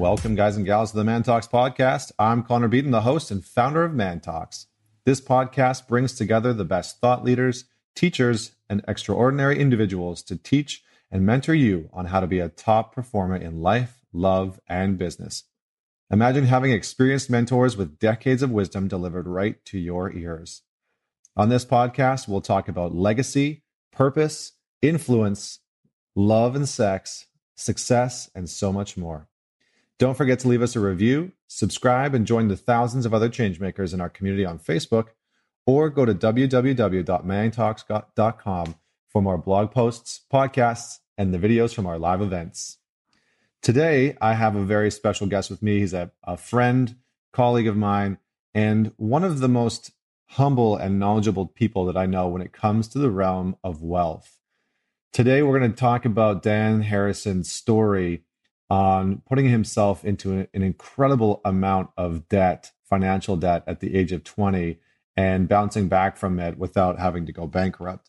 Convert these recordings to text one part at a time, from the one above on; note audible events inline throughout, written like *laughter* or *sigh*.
Welcome, guys and gals, to the Man Talks podcast. I'm Connor Beaton, the host and founder of Man Talks. This podcast brings together the best thought leaders, teachers, and extraordinary individuals to teach and mentor you on how to be a top performer in life, love, and business. Imagine having experienced mentors with decades of wisdom delivered right to your ears. On this podcast, we'll talk about legacy, purpose, influence, love and sex, success, and so much more. Don't forget to leave us a review, subscribe, and join the thousands of other changemakers in our community on Facebook, or go to www.mantalks.com for more blog posts, podcasts, and the videos from our live events. Today, I have a very special guest with me. He's a, a friend, colleague of mine, and one of the most humble and knowledgeable people that I know when it comes to the realm of wealth. Today, we're going to talk about Dan Harrison's story on putting himself into an, incredible amount of debt, financial debt at the age of 20, and bouncing back from it without having to go bankrupt.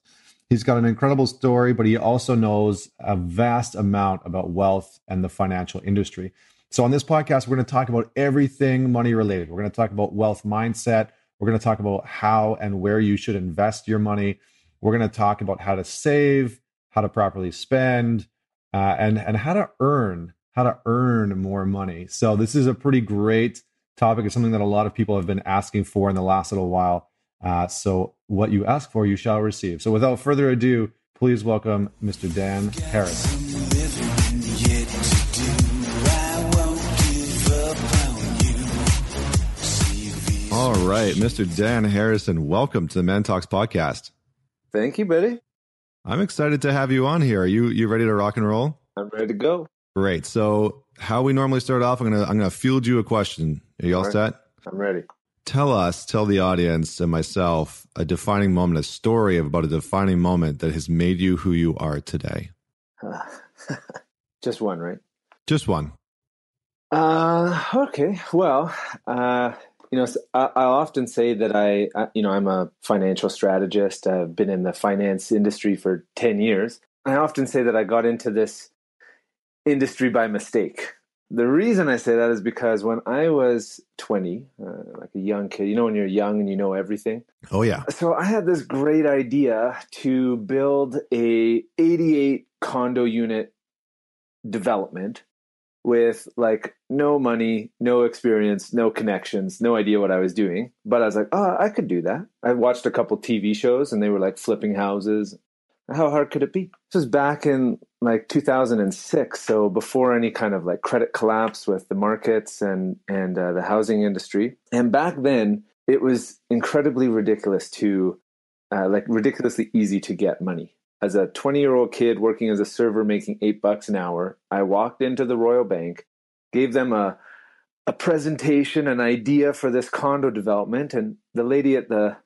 He's got an incredible story, but he also knows a vast amount about wealth and the financial industry. So, on this podcast, we're going to talk about everything money related. We're going to talk about wealth mindset. We're going to talk about how and where you should invest your money. We're going to talk about how to save, how to properly spend, uh, and and how to earn how to earn more money. So this is a pretty great topic. It's something that a lot of people have been asking for in the last little while. Uh, so what you ask for, you shall receive. So without further ado, please welcome Mr. Dan Harris. All right, Mr. Dan Harrison, welcome to the Man Talks podcast. Thank you, buddy. I'm excited to have you on here. Are you you ready to rock and roll? I'm ready to go. Great. So how we normally start off, I'm gonna I'm gonna field you a question. Are you all, all right. set? I'm ready. Tell us, tell the audience and myself a defining moment, a story about a defining moment that has made you who you are today. *laughs* just one, right? Just one. Uh, okay. Well, uh, you know, I, I often say that I, you know, I'm a financial strategist. I've been in the finance industry for 10 years. I often say that I got into this industry by mistake. The reason I say that is because when I was 20, uh, like a young kid, you know, when you're young and you know everything. Oh, yeah. So I had this great idea to build a 88 condo unit development with like no money, no experience, no connections, no idea what I was doing. But I was like, oh, I could do that. I watched a couple TV shows and they were like flipping houses. How hard could it be? This was back in like 2006 so before any kind of like credit collapse with the markets and and uh, the housing industry and back then it was incredibly ridiculous to uh, like ridiculously easy to get money as a 20 year old kid working as a server making eight bucks an hour i walked into the royal bank gave them a a presentation an idea for this condo development and the lady at the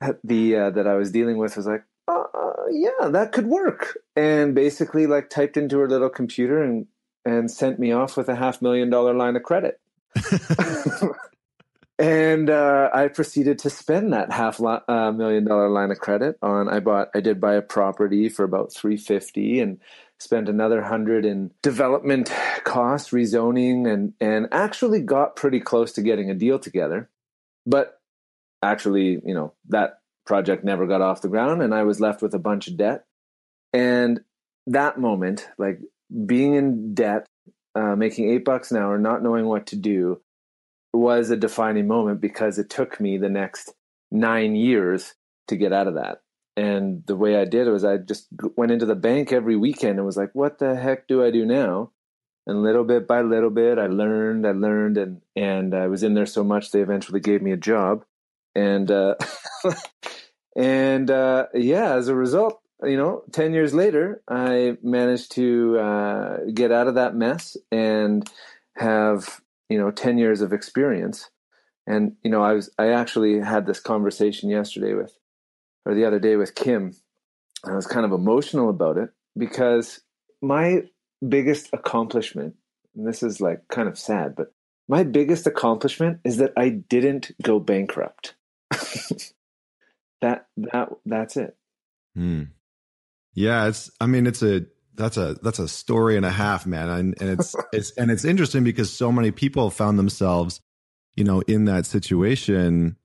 at the uh, that i was dealing with was like yeah, that could work. And basically, like, typed into her little computer and and sent me off with a half million dollar line of credit. *laughs* *laughs* and uh, I proceeded to spend that half lo- uh, million dollar line of credit on. I bought, I did buy a property for about three fifty, and spent another hundred in development costs, rezoning, and and actually got pretty close to getting a deal together. But actually, you know that project never got off the ground and I was left with a bunch of debt. And that moment, like being in debt, uh, making eight bucks an hour, not knowing what to do, was a defining moment because it took me the next nine years to get out of that. And the way I did it was I just went into the bank every weekend and was like, what the heck do I do now? And little bit by little bit, I learned, I learned, and and I was in there so much they eventually gave me a job. And uh, *laughs* And uh, yeah, as a result, you know, 10 years later, I managed to uh, get out of that mess and have, you know, 10 years of experience. And, you know, I was, I actually had this conversation yesterday with, or the other day with Kim. I was kind of emotional about it because my biggest accomplishment, and this is like kind of sad, but my biggest accomplishment is that I didn't go bankrupt. *laughs* that that that's it. Hmm. Yeah, it's. I mean, it's a that's a that's a story and a half, man. And, and it's *laughs* it's and it's interesting because so many people found themselves, you know, in that situation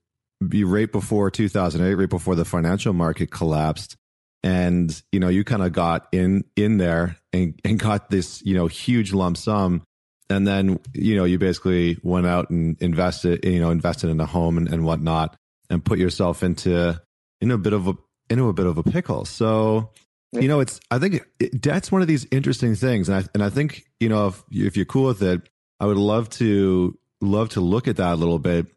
be right before 2008, right before the financial market collapsed. And, you know, you kind of got in in there and, and got this, you know, huge lump sum. And then, you know, you basically went out and invested, you know, invested in a home and, and whatnot and put yourself into into a bit of a into a bit of a pickle. So you know, it's I think it, debt's one of these interesting things, and I and I think you know if if you're cool with it, I would love to love to look at that a little bit.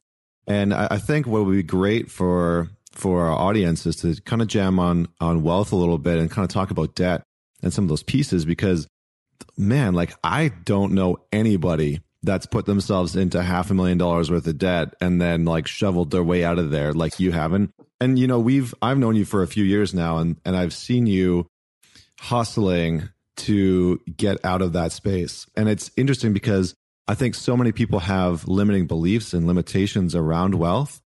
And I, I think what would be great for for our audience is to kind of jam on on wealth a little bit and kind of talk about debt and some of those pieces because man, like I don't know anybody that's put themselves into half a million dollars worth of debt and then like shoveled their way out of there like you haven't. And you know, we've I've known you for a few years now and and I've seen you hustling to get out of that space. And it's interesting because I think so many people have limiting beliefs and limitations around wealth.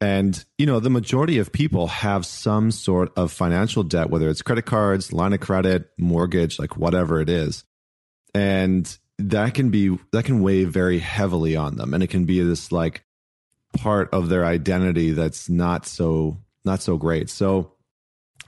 And, you know, the majority of people have some sort of financial debt, whether it's credit cards, line of credit, mortgage, like whatever it is. And that can be that can weigh very heavily on them. And it can be this like part of their identity that's not so not so great. So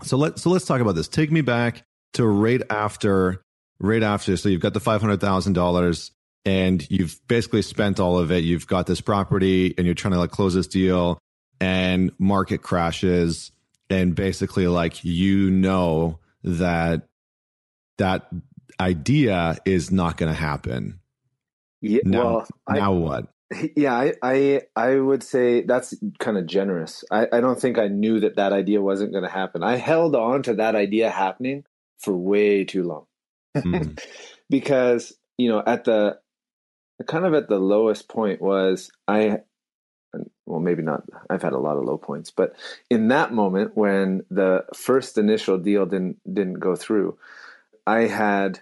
so let so let's talk about this. Take me back to right after right after. So you've got the $500000 and you've basically spent all of it. You've got this property and you're trying to like close this deal and market crashes and basically like you know that that idea is not going to happen. Yeah. Now, well, now I, what? *laughs* Yeah, I, I, I would say that's kind of generous. I, I don't think I knew that that idea wasn't going to happen. I held on to that idea happening for way too long, mm. *laughs* because you know at the kind of at the lowest point was I well maybe not i've had a lot of low points but in that moment when the first initial deal didn't didn't go through i had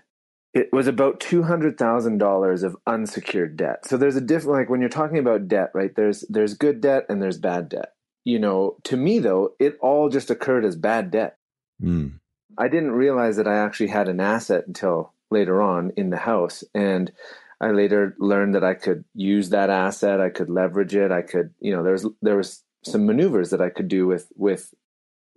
it was about $200,000 of unsecured debt. So there's a different like when you're talking about debt, right? There's there's good debt and there's bad debt. You know, to me though, it all just occurred as bad debt. Mm. I didn't realize that I actually had an asset until later on in the house and I later learned that I could use that asset, I could leverage it, I could, you know, there was there was some maneuvers that I could do with with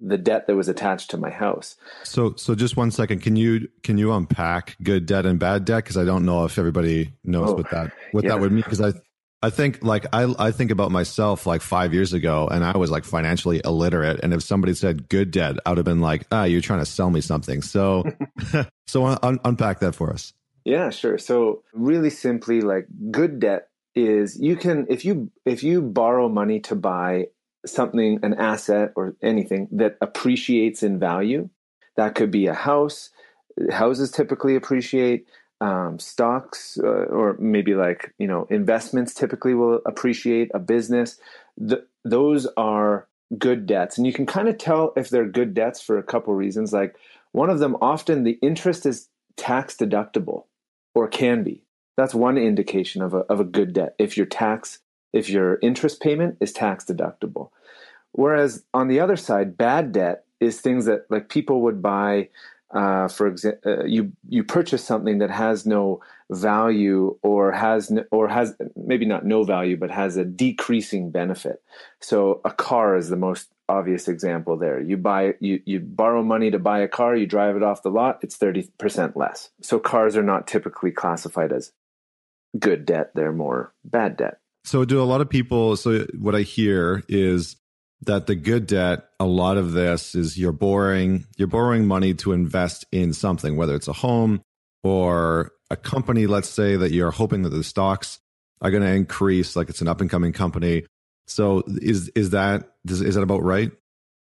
the debt that was attached to my house. So, so just one second. Can you can you unpack good debt and bad debt? Because I don't know if everybody knows oh, what that what yeah. that would mean. Because I I think like I I think about myself like five years ago, and I was like financially illiterate. And if somebody said good debt, I would have been like, ah, you're trying to sell me something. So, *laughs* *laughs* so un- unpack that for us. Yeah, sure. So really simply, like good debt is you can if you if you borrow money to buy something, an asset or anything that appreciates in value. That could be a house. Houses typically appreciate. Um, stocks uh, or maybe like you know investments typically will appreciate a business. Those are good debts, and you can kind of tell if they're good debts for a couple reasons. Like one of them, often the interest is tax deductible or can be. That's one indication of a, of a good debt. If your tax if your interest payment is tax deductible. Whereas on the other side, bad debt is things that like people would buy. Uh, for example, uh, you you purchase something that has no value or has or has maybe not no value, but has a decreasing benefit. So a car is the most obvious example there. You buy you you borrow money to buy a car, you drive it off the lot, it's thirty percent less. So cars are not typically classified as good debt; they're more bad debt. So, do a lot of people? So, what I hear is that the good debt, a lot of this is you're borrowing, you're borrowing money to invest in something, whether it's a home or a company. Let's say that you're hoping that the stocks are going to increase, like it's an up and coming company. So, is is that is that about right?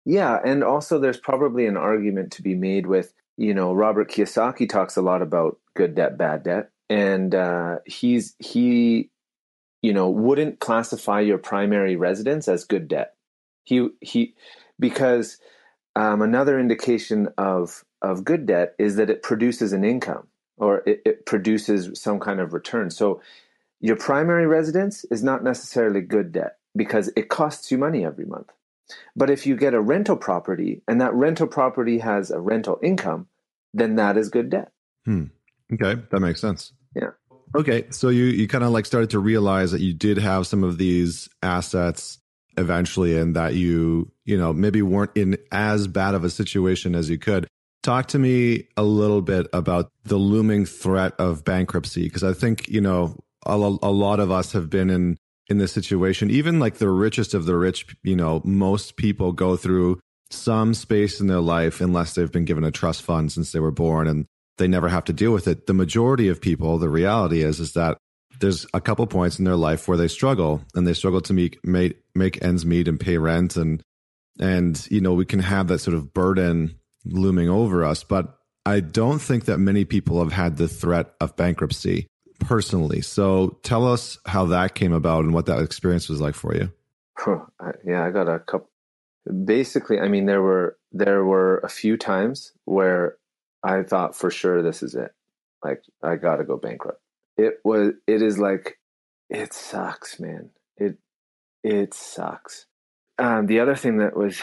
Yeah, and also there's probably an argument to be made with you know Robert Kiyosaki talks a lot about good debt, bad debt, and uh, he's he you know, wouldn't classify your primary residence as good debt. He he because um, another indication of of good debt is that it produces an income or it, it produces some kind of return. So your primary residence is not necessarily good debt because it costs you money every month. But if you get a rental property and that rental property has a rental income, then that is good debt. Hmm. Okay, that makes sense. Yeah. Okay, so you you kind of like started to realize that you did have some of these assets eventually, and that you you know maybe weren't in as bad of a situation as you could. Talk to me a little bit about the looming threat of bankruptcy, because I think you know a, a lot of us have been in in this situation. Even like the richest of the rich, you know, most people go through some space in their life unless they've been given a trust fund since they were born and they never have to deal with it. The majority of people, the reality is, is that there's a couple points in their life where they struggle and they struggle to make, make, make ends meet and pay rent. And, and, you know, we can have that sort of burden looming over us, but I don't think that many people have had the threat of bankruptcy personally. So tell us how that came about and what that experience was like for you. yeah, I got a couple. Basically, I mean, there were there were a few times where I thought for sure this is it. Like I got to go bankrupt. It was. It is like it sucks, man. It it sucks. Um, the other thing that was,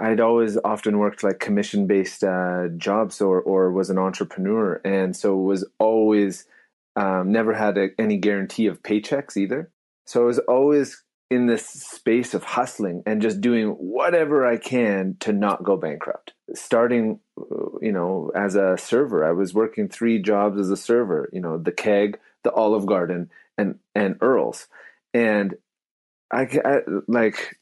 I'd always often worked like commission based uh, jobs or or was an entrepreneur, and so was always um, never had a, any guarantee of paychecks either. So I was always in this space of hustling and just doing whatever I can to not go bankrupt. Starting, you know, as a server, I was working three jobs as a server. You know, the Keg, the Olive Garden, and and Earl's, and I, I like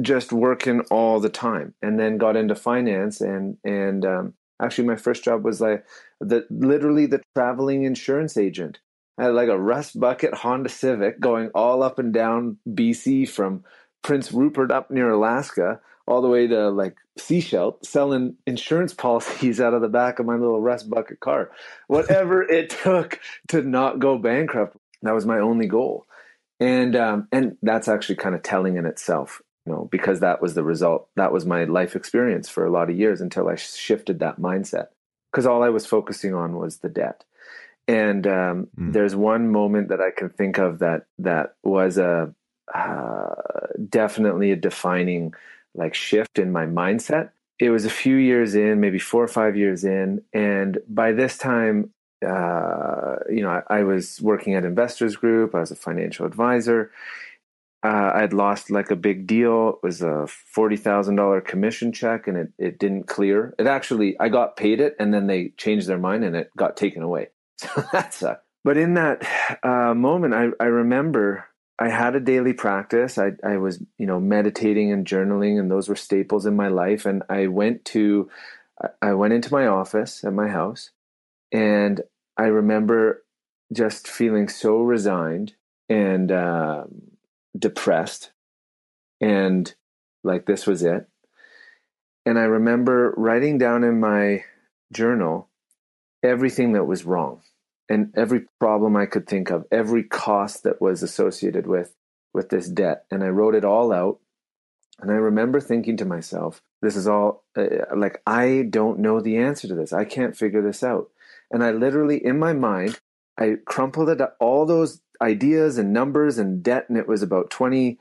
just working all the time. And then got into finance and and um, actually my first job was like the literally the traveling insurance agent. I had like a rust bucket Honda Civic going all up and down BC from Prince Rupert up near Alaska all the way to like Sechelt selling insurance policies out of the back of my little rust bucket car. Whatever *laughs* it took to not go bankrupt. That was my only goal. And um, and that's actually kind of telling in itself you know, because that was the result. That was my life experience for a lot of years until I shifted that mindset. Because all I was focusing on was the debt. And um, mm. there's one moment that I can think of that that was a uh, definitely a defining like shift in my mindset. It was a few years in, maybe four or five years in, and by this time, uh, you know, I, I was working at Investors Group. I was a financial advisor, uh, I'd lost like a big deal. It was a forty thousand dollar commission check, and it it didn't clear. It actually I got paid it, and then they changed their mind, and it got taken away. *laughs* So that sucked. But in that uh, moment, I I remember I had a daily practice. I I was you know meditating and journaling, and those were staples in my life. And I went to I went into my office at my house, and I remember just feeling so resigned and. Um, depressed and like this was it. And I remember writing down in my journal everything that was wrong and every problem I could think of, every cost that was associated with with this debt. And I wrote it all out. And I remember thinking to myself, this is all uh, like I don't know the answer to this. I can't figure this out. And I literally in my mind, I crumpled it all those ideas and numbers and debt, and it was about twenty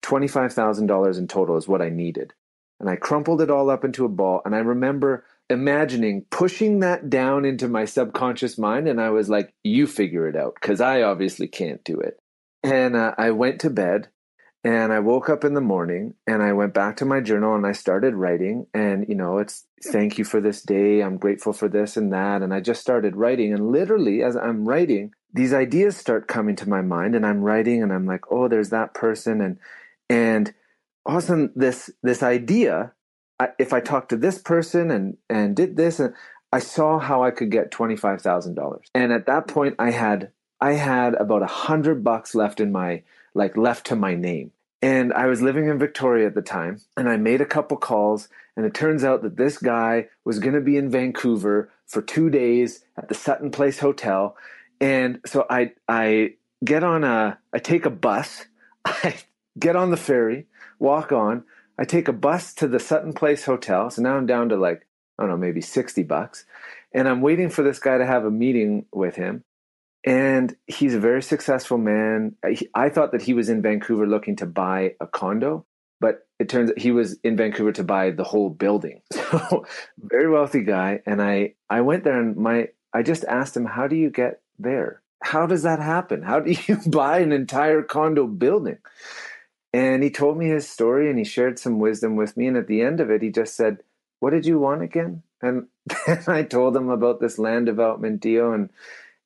twenty five thousand dollars in total is what I needed. And I crumpled it all up into a ball, and I remember imagining pushing that down into my subconscious mind, and I was like, "You figure it out," because I obviously can't do it. And uh, I went to bed, and I woke up in the morning, and I went back to my journal, and I started writing. And you know, it's thank you for this day. I'm grateful for this and that. And I just started writing, and literally, as I'm writing, these ideas start coming to my mind and I'm writing and I'm like, oh, there's that person. And, and all of a sudden this, this idea, If I talked to this person and, and did this, and I saw how I could get $25,000. And at that point I had, I had about a hundred bucks left in my, like left to my name. And I was living in Victoria at the time and I made a couple calls and it turns out that this guy was going to be in Vancouver for two days at the Sutton Place Hotel and so I I get on a I take a bus, *laughs* I get on the ferry, walk on, I take a bus to the Sutton Place Hotel. So now I'm down to like, I don't know, maybe 60 bucks. And I'm waiting for this guy to have a meeting with him. And he's a very successful man. I, thought that he was in Vancouver looking to buy a condo, but it turns out he was in Vancouver to buy the whole building. *laughs* So very wealthy guy. And I, I went there and my, I just asked him, how do you get there? How does that happen? How do you *laughs* buy an entire condo building? And he told me his story and he shared some wisdom with me. And at the end of it, he just said, what did you want again? And then *laughs* I told him about this land development deal and,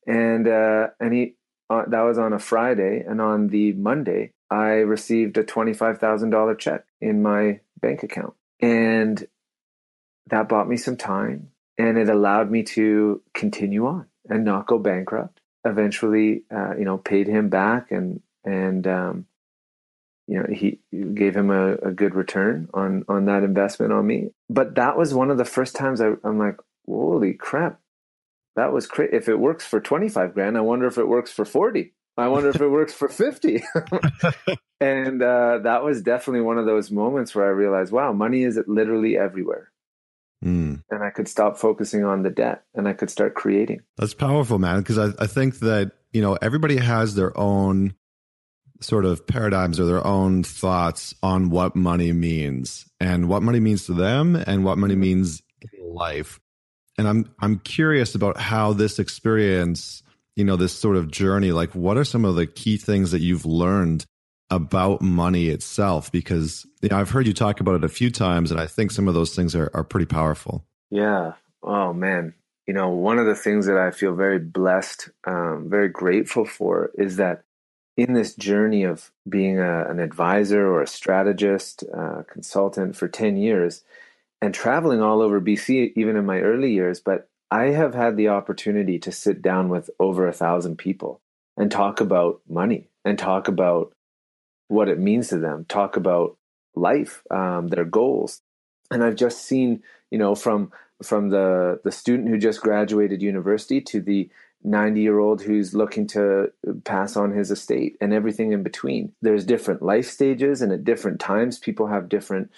and, uh, and he, uh, that was on a Friday. And on the Monday, I received a $25,000 check in my bank account. And that bought me some time and it allowed me to continue on and not go bankrupt. Eventually, uh, you know, paid him back and, and, um, you know, he gave him a, a, good return on, on that investment on me. But that was one of the first times I, I'm like, holy crap, that was crazy. If it works for 25 grand, I wonder if it works for 40. I wonder if it works for 50. *laughs* and uh, that was definitely one of those moments where I realized, wow, money is literally everywhere. Mm. And I could stop focusing on the debt and I could start creating. That's powerful, man. Because I, I think that, you know, everybody has their own sort of paradigms or their own thoughts on what money means and what money means to them and what money means in life. And I'm I'm curious about how this experience you know this sort of journey like what are some of the key things that you've learned about money itself because you know, I've heard you talk about it a few times and I think some of those things are, are pretty powerful. Yeah. Oh man. You know, one of the things that I feel very blessed, um, very grateful for is that in this journey of being a, an advisor or a strategist, consultant for 10 years and traveling all over BC, even in my early years, but I have had the opportunity to sit down with over a thousand people and talk about money and talk about what it means to them, talk about life, um, their goals. And I've just seen, you know, from from the the student who just graduated university to the 90 year old who's looking to pass on his estate and everything in between. There's different life stages, and at different times, people have different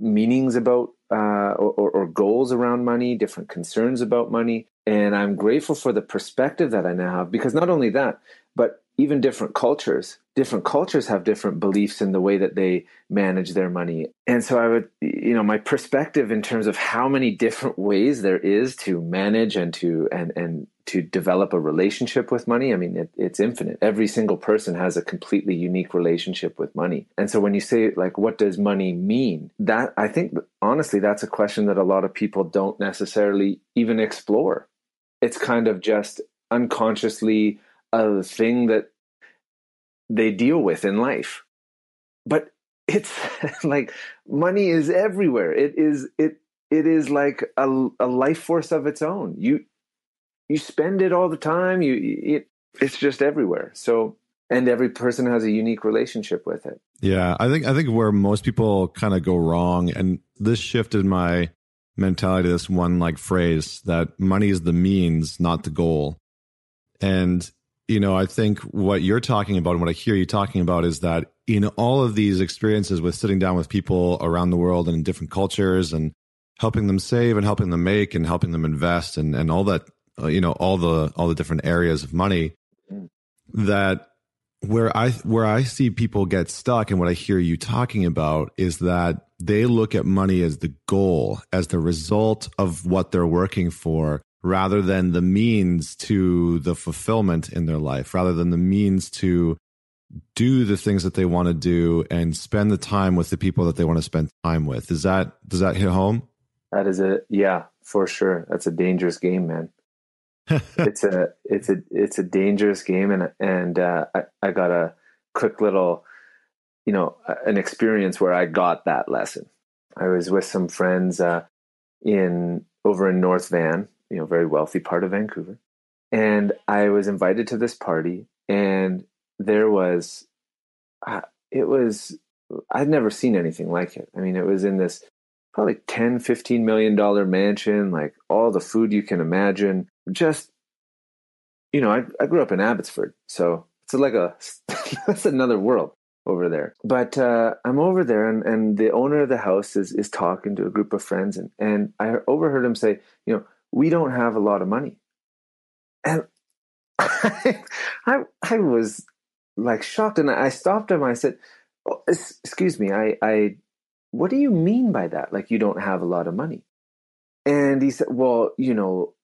meanings about uh, or, or, goals around money, different concerns about money. And I'm grateful for the perspective that I now have because not only that, but even different cultures, different cultures have different beliefs in the way that they manage their money. And so I would, you know, my perspective in terms of how many different ways there is to manage and to, and, and to develop a relationship with money. I mean, it, it's infinite. Every single person has a completely unique relationship with money. And so when you say, like, what does money mean? That, I think, honestly, that's a question that a lot of people don't necessarily even explore. It's kind of just unconsciously a thing that they deal with in life. But it's *laughs* like money is everywhere. It is it it is like a, a life force of its own. You you spend it all the time. You it it's just everywhere. So and every person has a unique relationship with it. Yeah, I think I think where most people kind of go wrong, and this shifted my mentality this one like phrase that money is the means, not the goal. And you know, I think what you're talking about and what I hear you talking about is that in all of these experiences with sitting down with people around the world and in different cultures and helping them save and helping them make and helping them invest and, and all that, uh, you know, all the, all the different areas of money that where I, where I see people get stuck and what I hear you talking about is that they look at money as the goal, as the result of what they're working for rather than the means to the fulfillment in their life, rather than the means to do the things that they want to do and spend the time with the people that they want to spend time with. Is that does that hit home? That is a yeah, for sure. That's a dangerous game, man. *laughs* it's a it's a it's a dangerous game and and uh, I, I got a quick little you know an experience where I got that lesson. I was with some friends uh, in over in North Van you know, very wealthy part of Vancouver. And I was invited to this party, and there was, uh, it was, I'd never seen anything like it. I mean, it was in this probably 10, 15 million dollar mansion, like all the food you can imagine. Just, you know, I, I grew up in Abbotsford, so it's like a, *laughs* that's another world over there. But uh, I'm over there, and, and the owner of the house is is talking to a group of friends, and and I overheard him say, you know, we don't have a lot of money. And I, *laughs* I, I was like shocked and I stopped him. I said, oh, excuse me, I, I, what do you mean by that? Like, you don't have a lot of money. And he said, well, you know,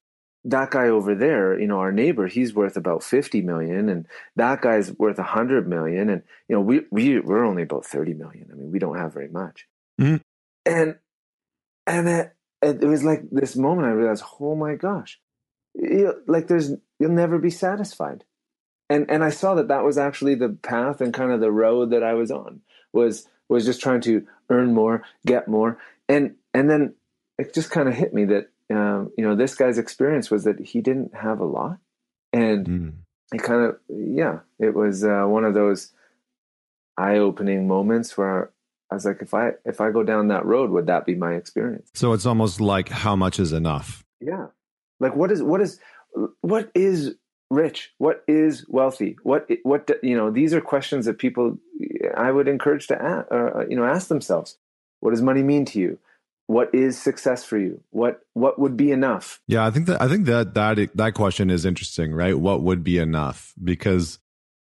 that guy over there, you know, our neighbor, he's worth about 50 million and that guy's worth 100 million. And, you know, we, we, we're only about 30 million. I mean, we don't have very much. Mm-hmm. And, and it, it, was like this moment I realized, oh my gosh, you, like there's, you'll never be satisfied. And, and I saw that that was actually the path and kind of the road that I was on was, was just trying to earn more, get more. And, and then it just kind of hit me that um, you know, this guy's experience was that he didn't have a lot, and mm. it kind of, yeah, it was uh, one of those eye-opening moments where I was like, if I if I go down that road, would that be my experience? So it's almost like how much is enough? Yeah, like what is what is what is rich? What is wealthy? What what you know? These are questions that people I would encourage to ask, uh, you know ask themselves. What does money mean to you? what is success for you what what would be enough yeah i think that i think that that that question is interesting right what would be enough because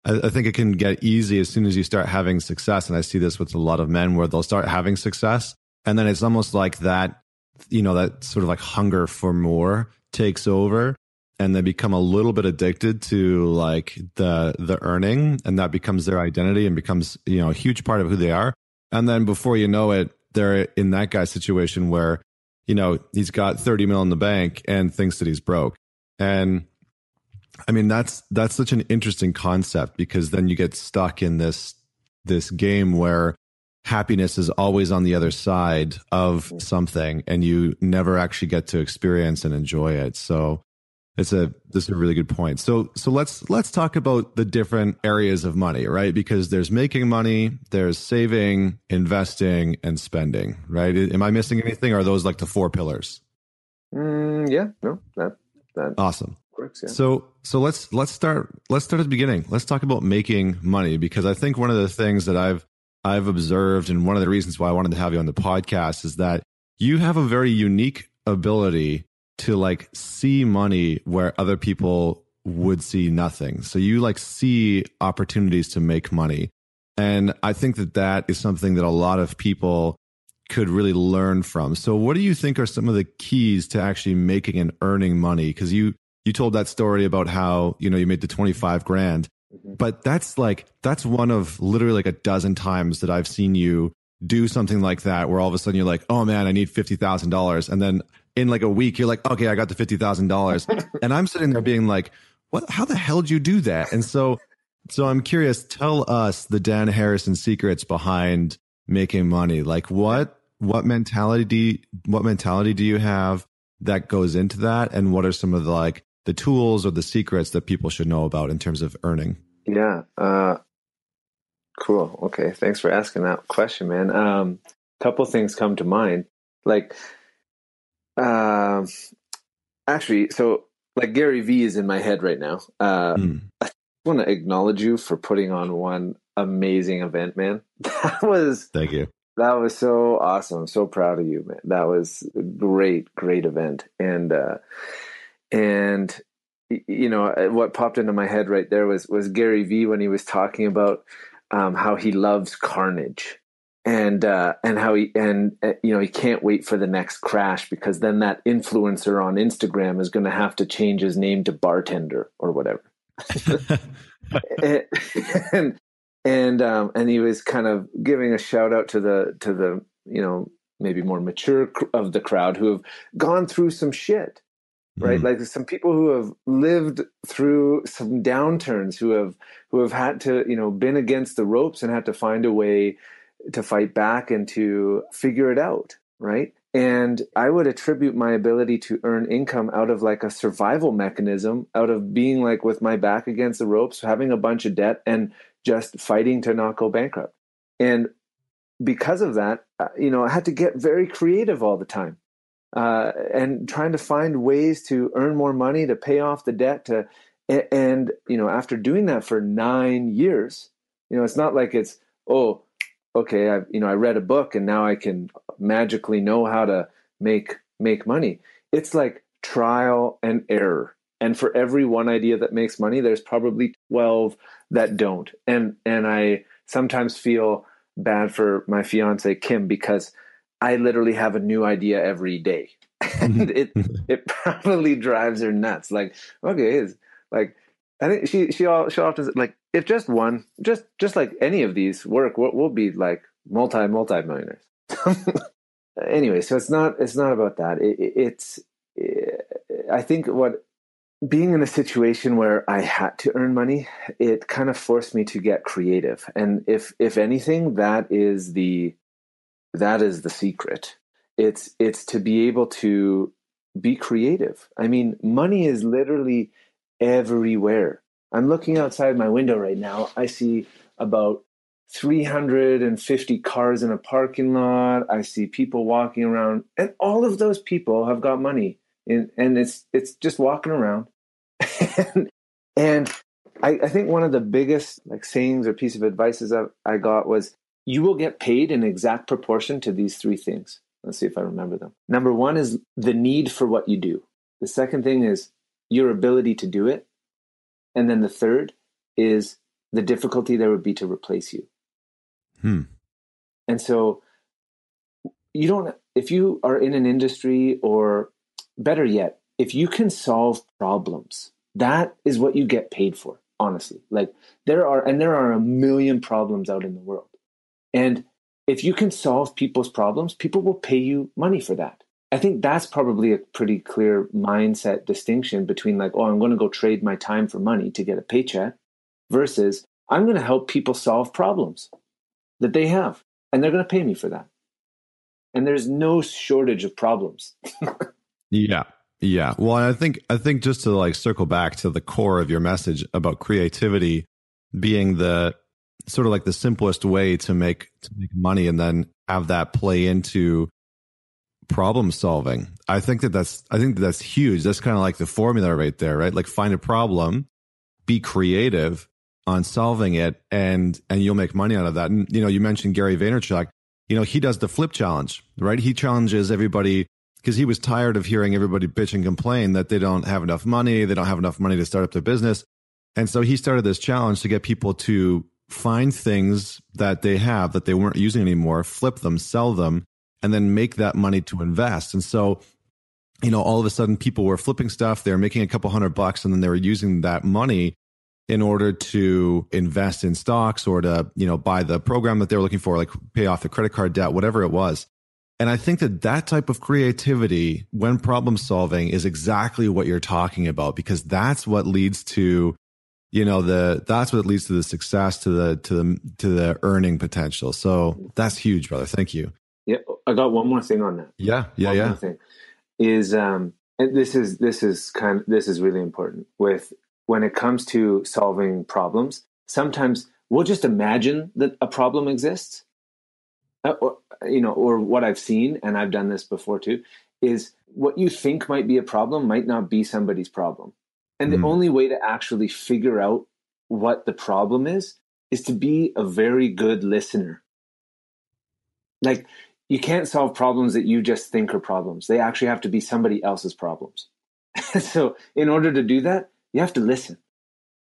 I, I, think it can get easy as soon as you start having success. And i see this with a lot of men where they'll start having success. And then it's almost like that you know that sort of like hunger for more takes over and they become a little bit addicted to like the the earning. And that becomes their identity and becomes you know a huge part of who they are. And then before you know it they're in that guy's situation where, you know, he's got 30 mil in the bank and thinks that he's broke. And I mean, that's, that's such an interesting concept because then you get stuck in this, this game where happiness is always on the other side of something and you never actually get to experience and enjoy it. So it's a this is a really good point. So so let's let's talk about the different areas of money, right? Because there's making money, there's saving, investing, and spending, right? Am I missing anything? Or are those like the four pillars? Mm, yeah, no, that that awesome. Works, yeah. So so let's let's start let's start at the beginning. Let's talk about making money because I think one of the things that I've I've observed and one of the reasons why I wanted to have you on the podcast is that you have a very unique ability to like see money where other people would see nothing. So you like see opportunities to make money. And I think that that is something that a lot of people could really learn from. So what do you think are some of the keys to actually making and earning money? Cause you, you told that story about how, you know, you made the 25 grand, mm-hmm. but that's like, that's one of literally like a dozen times that I've seen you do something like that where all of a sudden you're like, oh man, I need $50,000. And then in like a week, you're like, okay, I got the $50,000. *laughs* and I'm sitting there being like, what, how the hell did you do that? And so, so I'm curious, tell us the Dan Harrison secrets behind making money. Like what, what mentality do you, what mentality do you have that goes into that? And what are some of the like the tools or the secrets that people should know about in terms of earning? Yeah. Uh, cool. Okay. Thanks for asking that question, man. Um, couple things come to mind. Like uh, actually, so like Gary Vee is in my head right now. Uh, mm. I want to acknowledge you for putting on one amazing event, man. *laughs* That was thank you. That was so awesome. So proud of you, man. That was a great, great event. And uh, and you know uh, what popped into my head right there was was Gary Vee when he was talking about um, how he loves carnage and uh, and how he and uh, you know he can't wait for the next crash because then that influencer on Instagram is going to have to change his name to bartender or whatever. and *laughs* *laughs* and and, um, and he was kind of giving a shout out to the to the you know maybe more mature of the crowd who have gone through some shit right mm. like some people who have lived through some downturns who have who have had to you know been against the ropes and had to find a way to fight back and to figure it out, right? And I would attribute my ability to earn income out of like a survival mechanism, out of being like with my back against the ropes, having a bunch of debt, and just fighting to not go bankrupt. And because of that, uh, you know, I had to get very creative all the time uh, and trying to find ways to earn more money to pay off the debt. To and you know, after doing that for nine years, you know, it's not like it's oh okay, I you know I read a book and now I can magically know how to make make money. It's like trial and error. And for every one idea that makes money, there's probably 12 that don't. And and I sometimes feel bad for my fiance Kim because I literally have a new idea every day. *laughs* and it *laughs* it probably drives her nuts. Like, okay, it's like I think she she all she often like if just one, just just like any of these work, we'll, we'll be like multi multi millionaires. *laughs* anyway, so it's not it's not about that. It, it, it's it, I think what being in a situation where I had to earn money, it kind of forced me to get creative. And if if anything, that is the that is the secret. It's it's to be able to be creative. I mean, money is literally everywhere. I'm looking outside my window right now. I see about 350 cars in a parking lot. I see people walking around, and all of those people have got money. In, and it's it's just walking around. *laughs* and, and I, I, think one of the biggest like sayings or piece of advice I, I got was you will get paid in exact proportion to these three things. Let's see if I remember them. Number one is the need for what you do. The second thing is your ability to do it. And then the third is the difficulty there would be to replace you. Hmm. And so you don't, if you are in an industry or better yet, if you can solve problems, that is what you get paid for, honestly. Like there are, and there are a million problems out in the world. And if you can solve people's problems, people will pay you money for that. I think that's probably a pretty clear mindset distinction between like, oh, I'm going to go trade my time for money to get a paycheck versus I'm going to help people solve problems that they have and they're going to pay me for that. And there's no shortage of problems. *laughs* yeah. Yeah. Well, I think I think just to like circle back to the core of your message about creativity being the sort of like the simplest way to make to make money and then have that play into problem solving. I think that that's I think that that's huge. That's kind of like the formula right there, right? Like find a problem, be creative on solving it and and you'll make money out of that. And you know, you mentioned Gary Vaynerchuk, you know, he does the flip challenge, right? He challenges everybody because he was tired of hearing everybody bitch and complain that they don't have enough money, they don't have enough money to start up their business. And so he started this challenge to get people to find things that they have that they weren't using anymore, flip them, sell them, and then make that money to invest. And so, you know, all of a sudden people were flipping stuff, they were making a couple hundred bucks, and then they were using that money in order to invest in stocks or to, you know, buy the program that they were looking for, like pay off the credit card debt, whatever it was. And I think that that type of creativity when problem solving is exactly what you're talking about because that's what leads to you know the that's what leads to the success to the to the to the earning potential. So that's huge brother. Thank you. Yeah i got one more thing on that. Yeah yeah one yeah. thing is um and this is this is kind of this is really important with when it comes to solving problems sometimes we'll just imagine that a problem exists uh, or, you know or what i've seen and i've done this before too is what you think might be a problem might not be somebody's problem and the mm. only way to actually figure out what the problem is is to be a very good listener. Like, you can't solve problems that you just think are problems. They actually have to be somebody else's problems. *laughs* so, in order to do that, you have to listen.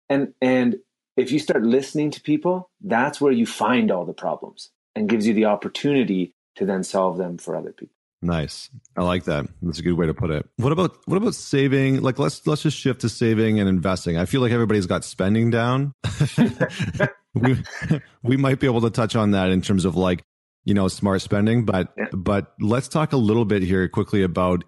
And and if you start listening to people, that's where you find all the problems and gives you the opportunity to then solve them for other people. Nice. I like that. That's a good way to put it. What about what about saving? Like let's let's just shift to saving and investing. I feel like everybody's got spending down. *laughs* we we might be able to touch on that in terms of like, you know, smart spending, but yeah. but let's talk a little bit here quickly about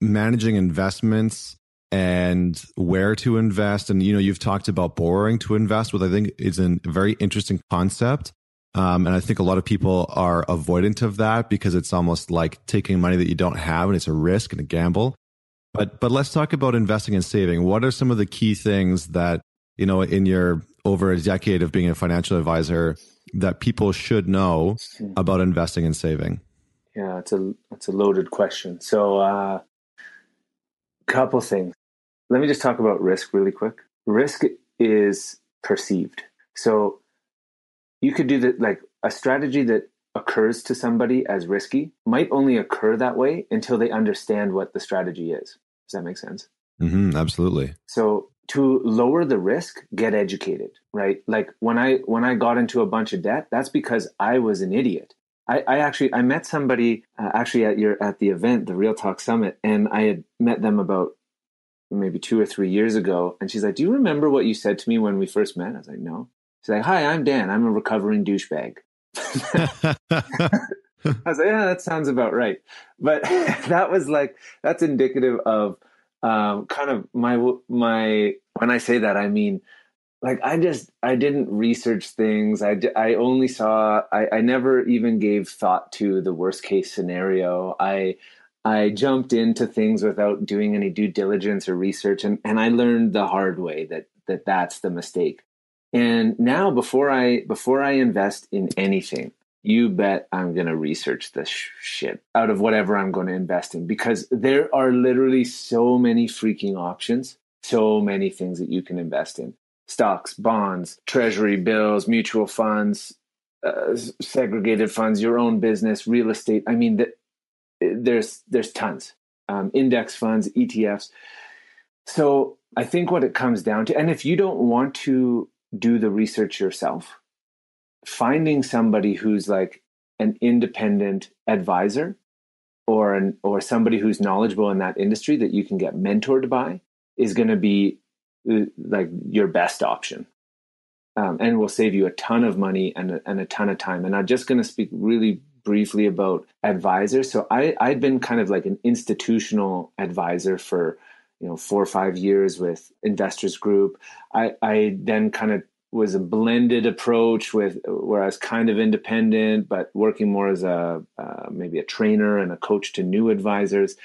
managing investments and where to invest and you know, you've talked about borrowing to invest, which I think is a very interesting concept. Um, and I think a lot of people are avoidant of that because it's almost like taking money that you don't have and it's a risk and a gamble. But but let's talk about investing and saving. What are some of the key things that, you know, in your over a decade of being a financial advisor that people should know about investing and saving? Yeah, it's a it's a loaded question. So uh couple things. Let me just talk about risk really quick. Risk is perceived. So you could do that like a strategy that occurs to somebody as risky might only occur that way until they understand what the strategy is. Does that make sense? Mm-hmm, absolutely. So to lower the risk, get educated, right? Like when I when I got into a bunch of debt, that's because I was an idiot. I, I actually I met somebody uh, actually at your at the event, the Real Talk Summit, and I had met them about maybe two or three years ago. And she's like, "Do you remember what you said to me when we first met?" I was like, "No." She's like, "Hi, I'm Dan. I'm a recovering douchebag." *laughs* I was like, "Yeah, that sounds about right." But *laughs* that was like that's indicative of um, kind of my my. When I say that, I mean like I just I didn't research things. I I only saw. I I never even gave thought to the worst case scenario. I I jumped into things without doing any due diligence or research, and and I learned the hard way that that that's the mistake. And now before I before I invest in anything, you bet I'm going to research this shit out of whatever I'm going to invest in because there are literally so many freaking options, so many things that you can invest in stocks, bonds, treasury bills, mutual funds, uh, segregated funds, your own business, real estate. I mean, the, there's there's tons. Um, index funds, ETFs. So I think what it comes down to, and if you don't want to do the research yourself, finding somebody who's like an independent advisor or an or somebody who's knowledgeable in that industry that you can get mentored by is going to be like your best option. Um, and will save you a ton of money and and a ton of time. And i'm just going to speak really briefly about advisors. So i i'd been kind of like an institutional advisor for you know four or five years with investors group. I i then kind of was a blended approach with where I was kind of independent, but working more as a uh, maybe a trainer and a coach to new advisors.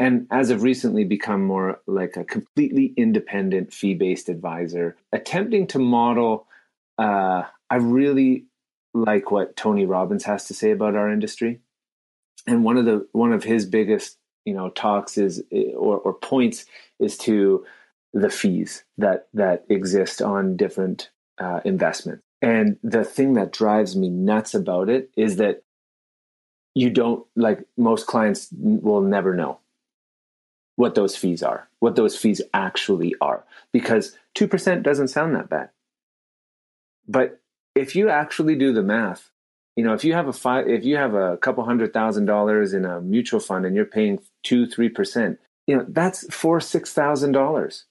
And as of recently become more like a completely independent fee-based advisor. Attempting to model uh, i really like what tony robbins has to say about our industry. And one of the one of his biggest you know talks is or, or points is to the fees that that exist on different uh, investments and the thing that drives me nuts about it is that you don't like most clients will never know what those fees are, what those fees actually are, because 2% doesn't sound that bad. But if you actually do the math, you know, if you have a five, if you have a couple hundred thousand dollars in a mutual fund and you're paying two, three percent, you know, that's four, six thousand dollars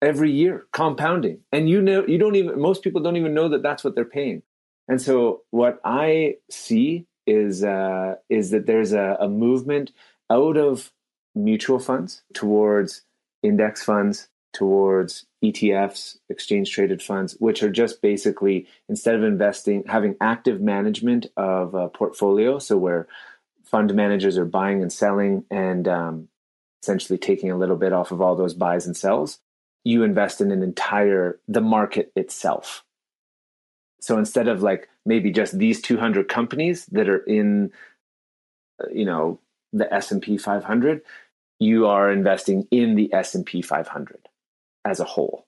every year compounding. And you know, you don't even, most people don't even know that that's what they're paying. And so what I see is, uh, is that there's a, a movement out of mutual funds towards index funds towards ETFs, exchange traded funds, which are just basically instead of investing, having active management of a portfolio. So where fund managers are buying and selling and um, essentially taking a little bit off of all those buys and sells, you invest in an entire, the market itself. So instead of like maybe just these 200 companies that are in, uh, you know, the S&P 500, you are investing in the S&P 500 as a whole.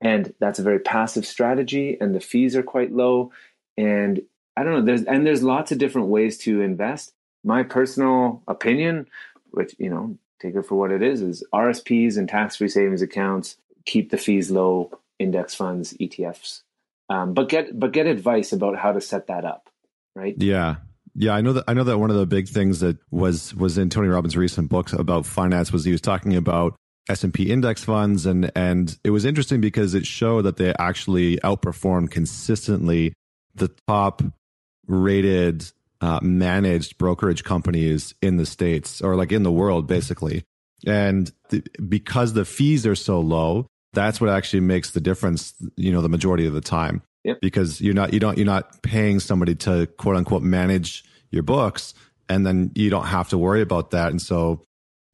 And that's a very passive strategy and the fees are quite low and I don't know there's and there's lots of different ways to invest. My personal opinion, which you know, take it for what it is, is RSPs and tax-free savings accounts keep the fees low, index funds, ETFs. Um, but get but get advice about how to set that up, right? Yeah, yeah, I know that. I know that one of the big things that was was in Tony Robbins' recent books about finance was he was talking about S and P index funds, and and it was interesting because it showed that they actually outperformed consistently the top rated uh, managed brokerage companies in the states or like in the world, basically. And th- because the fees are so low, that's what actually makes the difference. You know, the majority of the time. Yep. Because you're not you don't you're not paying somebody to quote unquote manage your books, and then you don't have to worry about that. And so,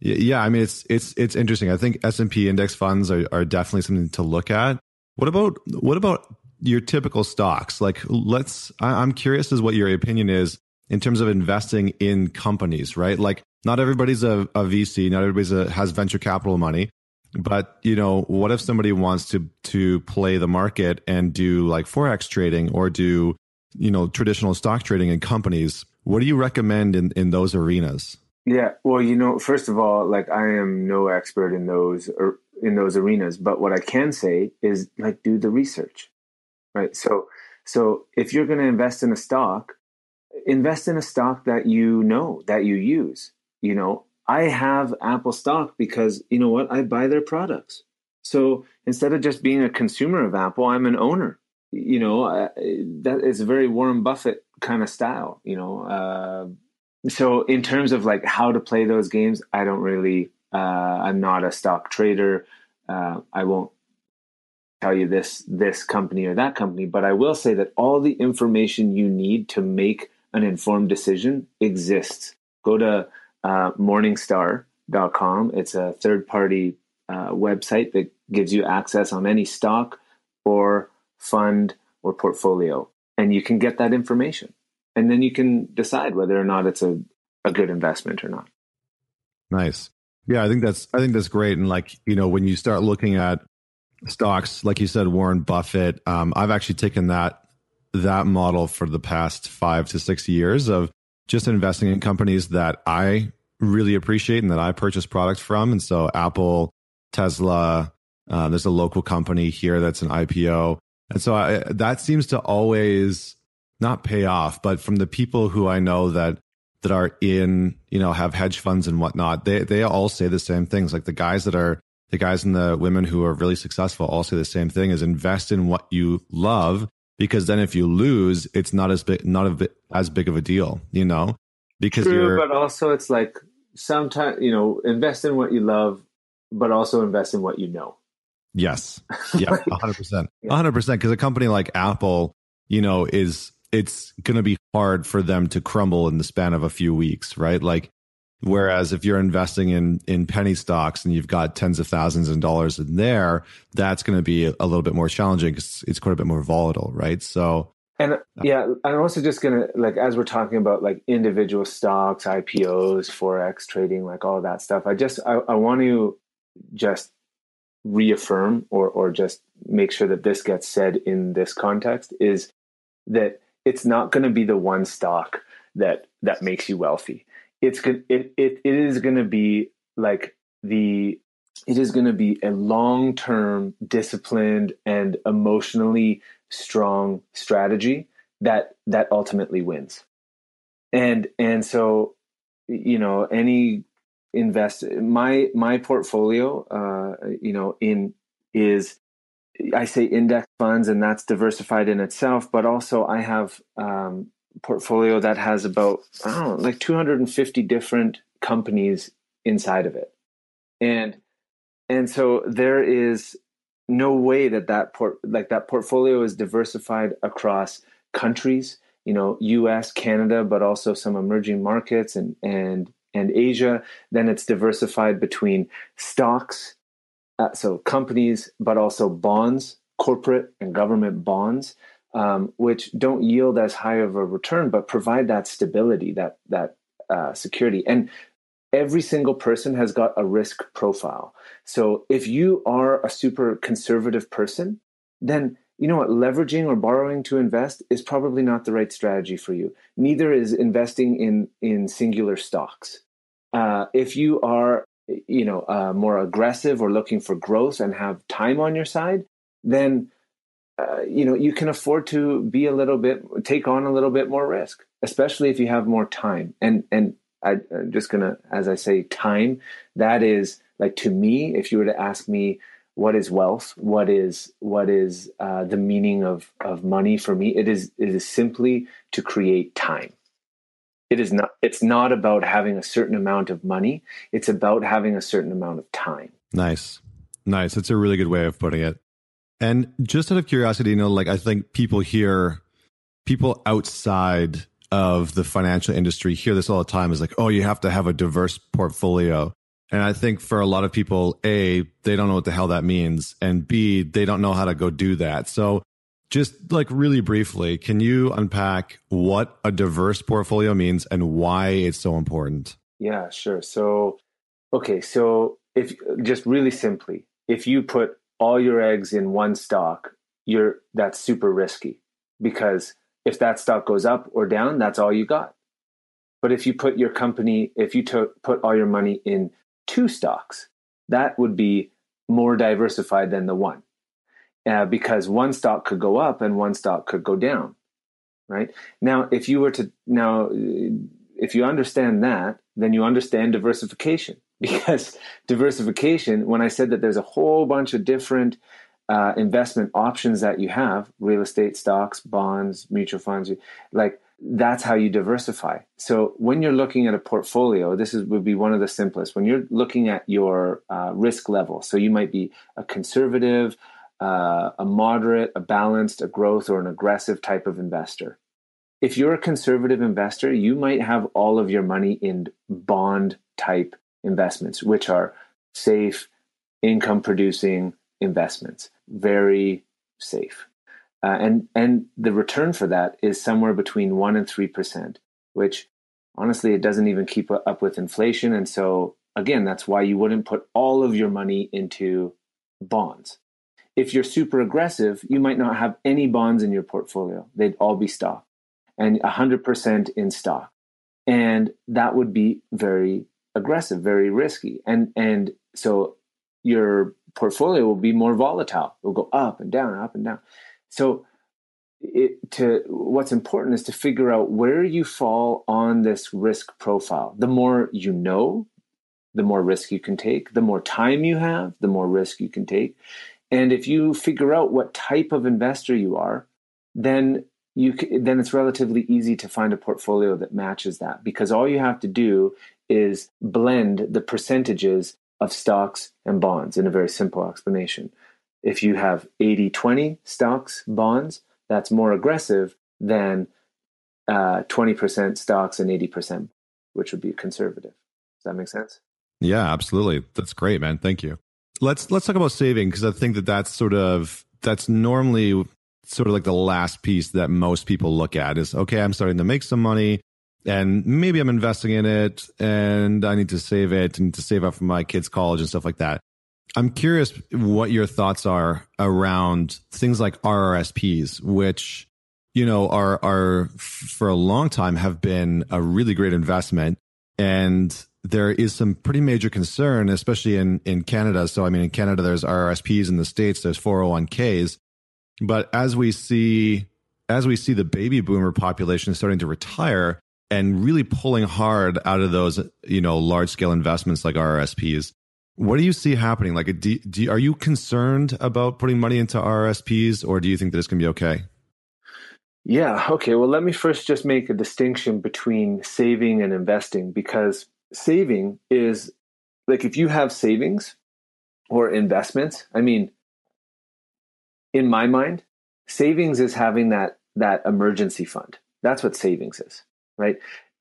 yeah, I mean it's it's it's interesting. I think S and P index funds are are definitely something to look at. What about what about your typical stocks? Like, let's. I'm curious as what your opinion is in terms of investing in companies, right? Like, not everybody's a, a VC, not everybody's a, has venture capital money. But you know, what if somebody wants to to play the market and do like forex trading or do you know traditional stock trading in companies? What do you recommend in in those arenas? Yeah, well, you know, first of all, like I am no expert in those or in those arenas. But what I can say is like do the research, right? So so if you're going to invest in a stock, invest in a stock that you know that you use. You know, I have Apple stock because you know what I buy their products. So instead of just being a consumer of Apple, I'm an owner. You know, uh, that is a very Warren Buffett kind of style. You know, uh, so in terms of like how to play those games, I don't really. Uh, I'm not a stock trader. Uh, I won't tell you this this company or that company, but I will say that all the information you need to make an informed decision exists. Go to uh, Morningstar.com. It's a third party uh, website that gives you access on any stock or fund or portfolio, and you can get that information and then you can decide whether or not it's a, a good investment or not. Nice. Yeah, I think that's I think that's great. And like, you know, when you start looking at stocks, like you said, Warren Buffett, um, I've actually taken that that model for the past five to six years of just investing in companies that I really appreciate and that I purchase products from. And so Apple, Tesla, uh, there's a local company here that's an IPO. And so I, that seems to always not pay off, but from the people who I know that that are in, you know, have hedge funds and whatnot, they they all say the same things. Like the guys that are the guys and the women who are really successful all say the same thing: is invest in what you love, because then if you lose, it's not as big, not a bit, as big of a deal, you know. Because True, you're, but also it's like sometimes you know, invest in what you love, but also invest in what you know. Yes. *laughs* Yeah. hundred percent. hundred percent. Because a company like Apple, you know, is it's going to be hard for them to crumble in the span of a few weeks, right? Like, whereas if you're investing in in penny stocks and you've got tens of thousands of dollars in there, that's going to be a, little bit more challenging because it's quite a bit more volatile, right? So. And uh, yeah, I'm also just gonna like as we're talking about like individual stocks, IPOs, forex trading, like all that stuff. I just I, I want to just reaffirm or or just make sure that this gets said in this context is that it's not going to be the one stock that that makes you wealthy. It's. It, it it is going to be like the it is going to be a long term, disciplined, and emotionally strong strategy that that ultimately wins. And and so you know any invest my my portfolio uh, you know in is I say index funds, and that's diversified in itself. But also, I have um, portfolio that has about I don't know, like 250 different companies inside of it, and and so there is no way that that port like that portfolio is diversified across countries. You know, U.S., Canada, but also some emerging markets and and and Asia. Then it's diversified between stocks uh, so companies, but also bonds, corporate and government bonds, um, which don't yield as high of a return, but provide that stability, that that uh, security. And every single person has got a risk profile. So if you are a super conservative person, then you know what leveraging or borrowing to invest is probably not the right strategy for you. Neither is investing in in singular stocks. Uh, if you are you know uh, more aggressive or looking for growth and have time on your side, then uh, you know you can afford to be a little bit take on a little bit more risk, especially if you have more time. And and I, I'm just gonna, as I say, time. That is like to me, if you were to ask me what is wealth, what is what is uh, the meaning of of money for me, it is it is simply to create time it is not it's not about having a certain amount of money. It's about having a certain amount of time. Nice. Nice. That's a really good way of putting it. And just out of curiosity you know like i think people here people outside of the financial industry hear this all the time. Is like oh you have to have a diverse portfolio. And i think for a lot of people a they don't know what the hell that means. And b they don't know how to go do that. So just like really briefly, can you unpack what a diverse portfolio means and why it's so important? Yeah, sure. So, okay, so if just really simply, if you put all your eggs in one stock, you're that's super risky because if that stock goes up or down, that's all you got. But if you put your company, if you took put all your money in two stocks, that would be more diversified than the one uh, because one stock could go up and one stock could go down right? Now if you were to now if you understand that then you understand diversification. *laughs* Because diversification when i said that there's a whole bunch of different uh, investment options that you have real estate stocks bonds mutual funds like that's how you diversify. So when you're looking at a portfolio this is would be one of the simplest. When you're looking at your uh, risk level so you might be a conservative uh, a moderate a balanced a growth or an aggressive type of investor if you're a conservative investor you might have all of your money in bond type investments which are safe income producing investments very safe. Uh, and and the return for that is somewhere between one and three percent, which honestly it doesn't even keep up with inflation. And so again, that's why you wouldn't put all of your money into bonds. If you're super aggressive, you might not have any bonds in your portfolio; they'd all be stock, and hundred percent in stock, and that would be very aggressive, very risky. And and so your portfolio will be more volatile. It will go up and down, up and down. So it, to what's important is to figure out where you fall on this risk profile. The more you know, the more risk you can take. The more time you have, the more risk you can take. And if you figure out what type of investor you are, then you then it's relatively easy to find a portfolio that matches that because all you have to do is blend the percentages of stocks and bonds in a very simple explanation. If you have 80 20 stocks, bonds, that's more aggressive than uh, 20% stocks and 80%, which would be conservative. Does that make sense? Yeah, absolutely. That's great, man. Thank you. Let's let's talk about saving because I think that that's sort of that's normally sort of like the last piece that most people look at is okay, I'm starting to make some money and maybe I'm investing in it and I need to save it and to save up for my kids' college and stuff like that. I'm curious what your thoughts are around things like RRSPs, which, you know, are, are for a long time have been a really great investment. And there is some pretty major concern, especially in, in Canada. So, I mean, in Canada, there's RRSPs in the States, there's 401ks. But as we see, as we see the baby boomer population starting to retire, and really pulling hard out of those, you know, large scale investments like RRSPs. What do you see happening? Like, do, do, are you concerned about putting money into RRSPs, or do you think that it's going to be okay? Yeah. Okay. Well, let me first just make a distinction between saving and investing because saving is like if you have savings or investments. I mean, in my mind, savings is having that that emergency fund. That's what savings is right?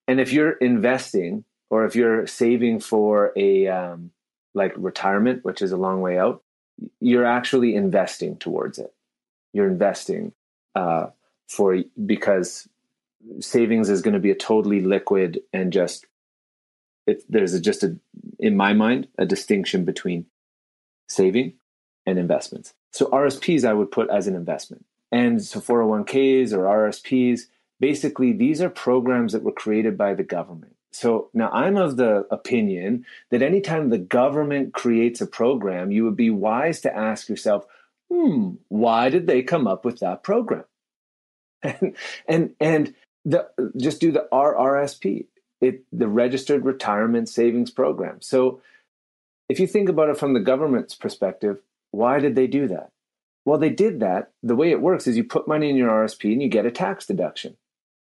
And if you're investing or if you're saving for a um, like retirement, which is a long way out, you're actually investing towards it. You're investing uh, for because savings is going to be a totally liquid and just there's a, just a in my mind a distinction between saving and investments. So RSPs I would put as an investment, and so 401ks or RSPs basically these are programs that were created by the government. So now I'm of the opinion that anytime the government creates a program, you would be wise to ask yourself, hmm, why did they come up with that program? *laughs* and and and the just do the RRSP, it the registered retirement savings program. So if you think about it from the government's perspective, why did they do that? Well, they did that. The way it works is you put money in your RSP and you get a tax deduction.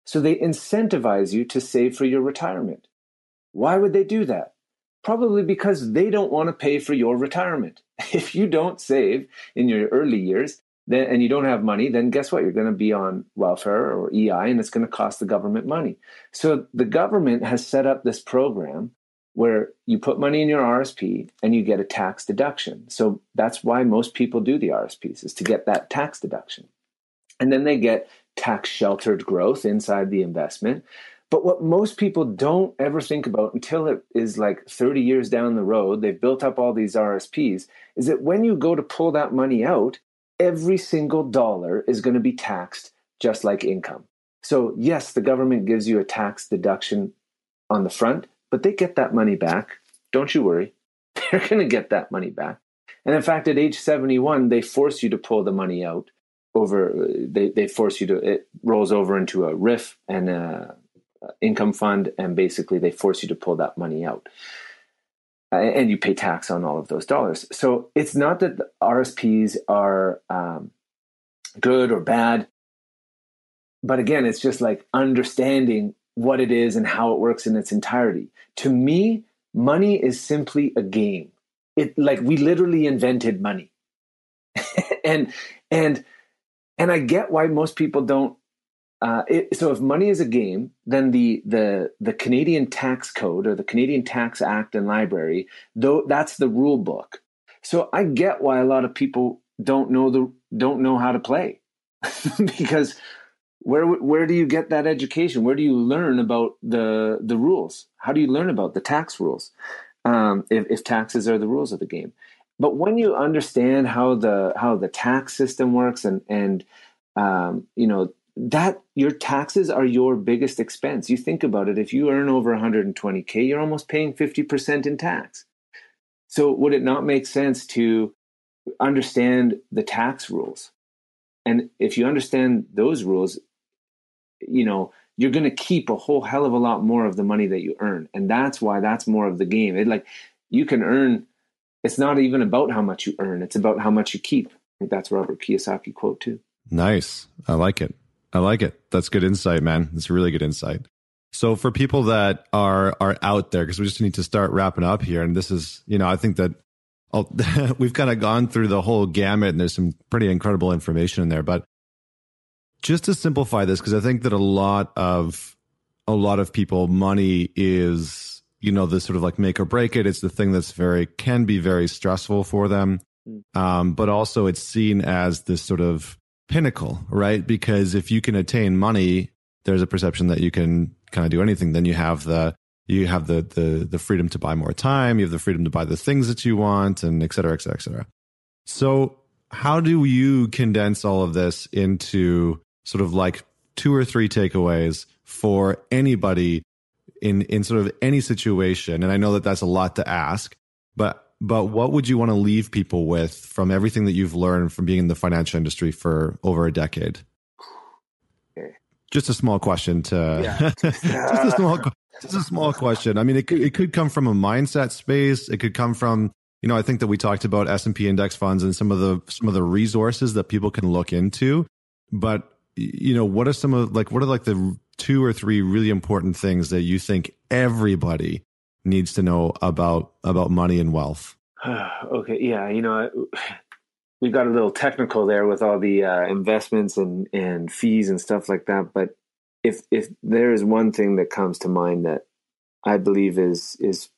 So they incentivize you to save for your retirement. Why would they do that? Probably because they don't want to pay for your retirement. *laughs* If you don't save in your early years, then and you don't have money, then guess what? You're going to be on welfare or EI and it's going to cost the government money. So the government has set up this program where you put money in your RSP and you get a tax deduction. So that's why most people do the RSPs is to get that tax deduction. And then they get tax sheltered growth inside the investment. But what most people don't ever think about until it is like 30 years down the road, they've built up all these RSPs, is that when you go to pull that money out, every single dollar is going to be taxed just like income. So, yes, the government gives you a tax deduction on the front, but they get that money back. Don't you worry. *laughs* They're going to get that money back. And in fact, at age 71, they force you to pull the money out over, they, they force you to, it rolls over into a RRIF and a income fund. And basically they force you to pull that money out. And you pay tax on all of those dollars. So it's not that the RSPs are um, good or bad. But again, it's just like understanding what it is and how it works in its entirety. To me, money is simply a game. It like we literally invented money. *laughs* and and and I get why most people don't uh, it, so if money is a game, then the the the Canadian Tax Code or the Canadian Tax Act and Library, though that's the rule book. So I get why a lot of people don't know the don't know how to play *laughs* because where where do you get that education? Where do you learn about the the rules? How do you learn about the tax rules? Um, if, if taxes are the rules of the game, but when you understand how the how the tax system works and and um, you know that your taxes are your biggest expense. You think about it. If you earn over 120k, you're almost paying 50% in tax. So would it not make sense to understand the tax rules? And if you understand those rules, you know, you're going to keep a whole hell of a lot more of the money that you earn. And that's why that's more of the game. It like you can earn it's not even about how much you earn, it's about how much you keep. That's Robert Kiyosaki quote too. Nice. I like it. I like it. That's good insight, man. It's really good insight. So for people that are are out there, because we just need to start wrapping up here, and this is, you know, I think that *laughs* we've kind of gone through the whole gamut, and there's some pretty incredible information in there. But just to simplify this, because I think that a lot of a lot of people, money is you know this sort of like make or break it. It's the thing that's very can be very stressful for them, hmm. um, but also it's seen as this sort of pinnacle, right? Because if you can attain money, there's a perception that you can kind of do anything. Then you have the you have the the the freedom to buy more time. You have the freedom to buy the things that you want, and et cetera, et cetera, et cetera. So, how do you condense all of this into sort of like two or three takeaways for anybody in in sort of any situation and i know that that's a lot to ask but but what would you want to leave people with from everything that you've learned from being in the financial industry for over a decade okay. just a small question to yeah. *laughs* just a small just a small question i mean it could it could come from a mindset space it could come from you know i think that we talked about s&p index funds and some of the some of the resources that people can look into but you know, what are some of like what are like the two or three really important things that you think everybody needs to know about about money and wealth? *sighs* okay, yeah, you know, *sighs* we got a little technical there with all the uh, investments and and fees and stuff like that, but if if there is one thing that comes to mind that I believe is is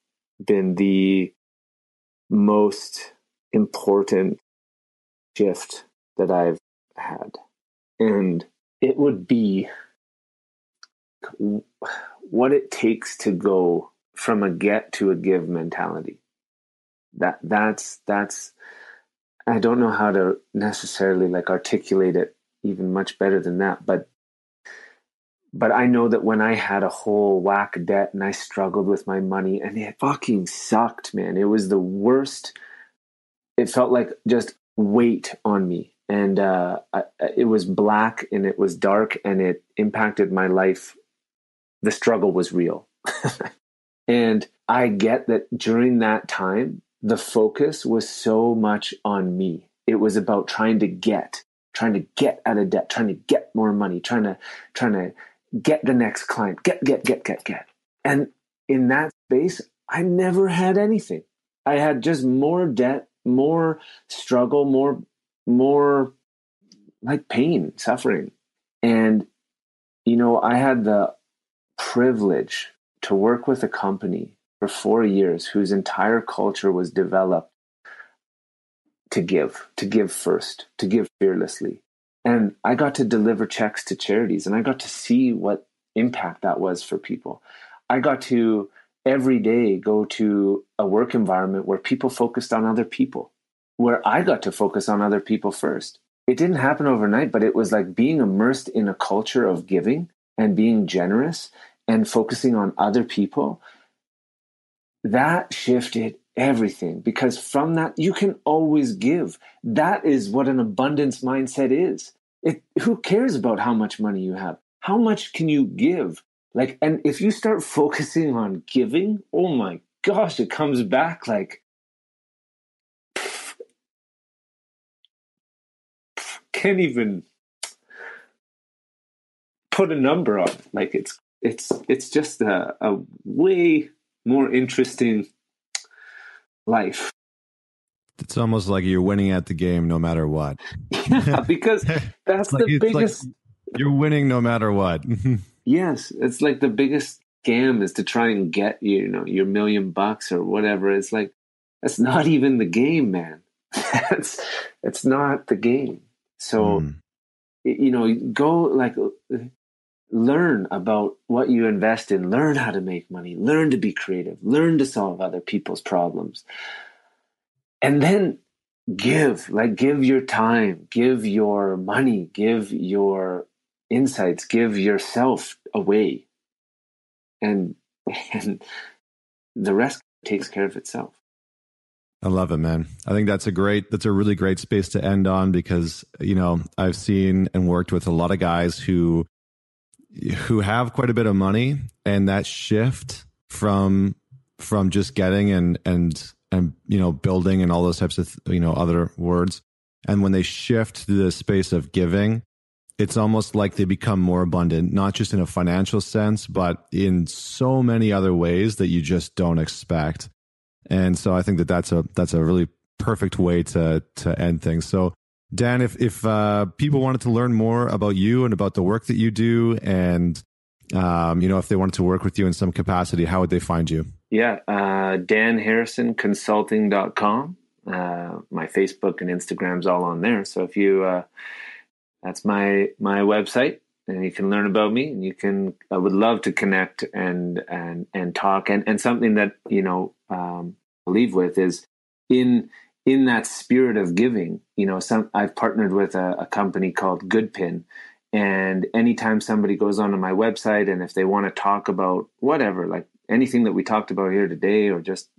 been the most important shift that I've had and it would be *sighs* what it takes to go from a get to a give mentality that that's that's i don't know how to necessarily like articulate it even much better than that but but i know that when i had a whole whack debt and i struggled with my money and it fucking sucked man it was the worst it felt like just weight on me and uh, I, it was black and it was dark and it impacted my life. The struggle was real. *laughs* and I get that during that time, the focus was so much on me. It was about trying to get, trying to get out of debt, trying to get more money, trying to, trying to get the next client, get, get, get, get, get. And in that space, I never had anything. I had just more debt, more struggle, more more like pain, suffering. And, you know, I had the privilege to work with a company for four years whose entire culture was developed to give, to give first, to give fearlessly. And I got to deliver checks to charities and I got to see what impact that was for people. I got to every day go to a work environment where people focused on other people where I got to focus on other people first. It didn't happen overnight, but it was like being immersed in a culture of giving and being generous and focusing on other people. That shifted everything because from that you can always give. That is what an abundance mindset is. It, who cares about how much money you have? How much can you give? Like, and if you start *laughs* focusing on giving, oh my gosh, it comes back like can't even put a number on. Like it's it's it's just a, a way more interesting life. It's almost like you're winning at the game no matter what. Yeah, *laughs* because that's like, the biggest. Like you're winning no matter what. *laughs* yes, it's like the biggest scam is to try and get you know your million bucks or whatever. It's like that's not *laughs* even the game, man. that's it's not the game. So mm. you know, go like learn about what you invest in, learn how to make money, learn to be creative, learn to solve other people's problems. And then give, like give your time, give your money, give your insights, give yourself away. And *laughs* and the rest takes care of itself. I love it, man. I think that's a great, that's a really great space to end on because, you know, I've seen and worked with a lot of guys who who have quite a bit of money and that shift from from just getting and and and you know building and all those types of you know other words. And when they shift to the space of giving it's almost like they become more abundant not just in a financial sense but in so many other ways that you just don't expect. And so i think that that's a that's a really perfect way to to end things. So Dan, if if uh, people wanted to learn more about you and about the work that you do, and um, you know, if they wanted to work with you in some capacity, how would they find you? Yeah, uh, danharrisonconsulting.com. Uh, my Facebook and Instagram's all on there. So if you, uh, that's my my website, and you can learn about me, and you can. I would love to connect and and and talk. And and something that you know, um, I leave with is in in that spirit of giving, you know, some I've partnered with a, a company called Goodpin, and anytime somebody goes onto my website and if they want to talk about whatever, like anything that we talked about here today, or just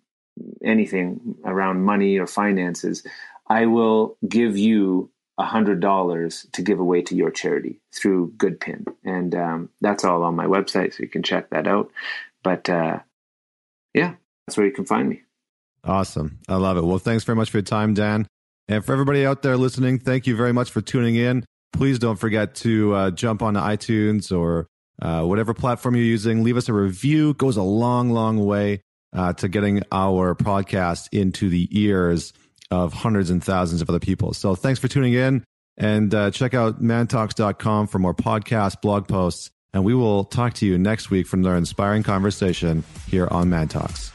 anything around money or finances, I will give you a hundred dollars to give away to your charity through Goodpin, and um, that's all on my website, so you can check that out. But uh, yeah, that's where you can find me. Awesome. I love it. Well, thanks very much for your time, Dan. And for everybody out there listening, thank you very much for tuning in. Please don't forget to uh, jump on iTunes or uh, whatever platform you're using. Leave us a review. It goes a long, long way uh, to getting our podcast into the ears of hundreds and thousands of other people. So thanks for tuning in and uh, check out mantalks.com for more podcasts, blog posts, and we will talk to you next week for another inspiring conversation here on Man Talks.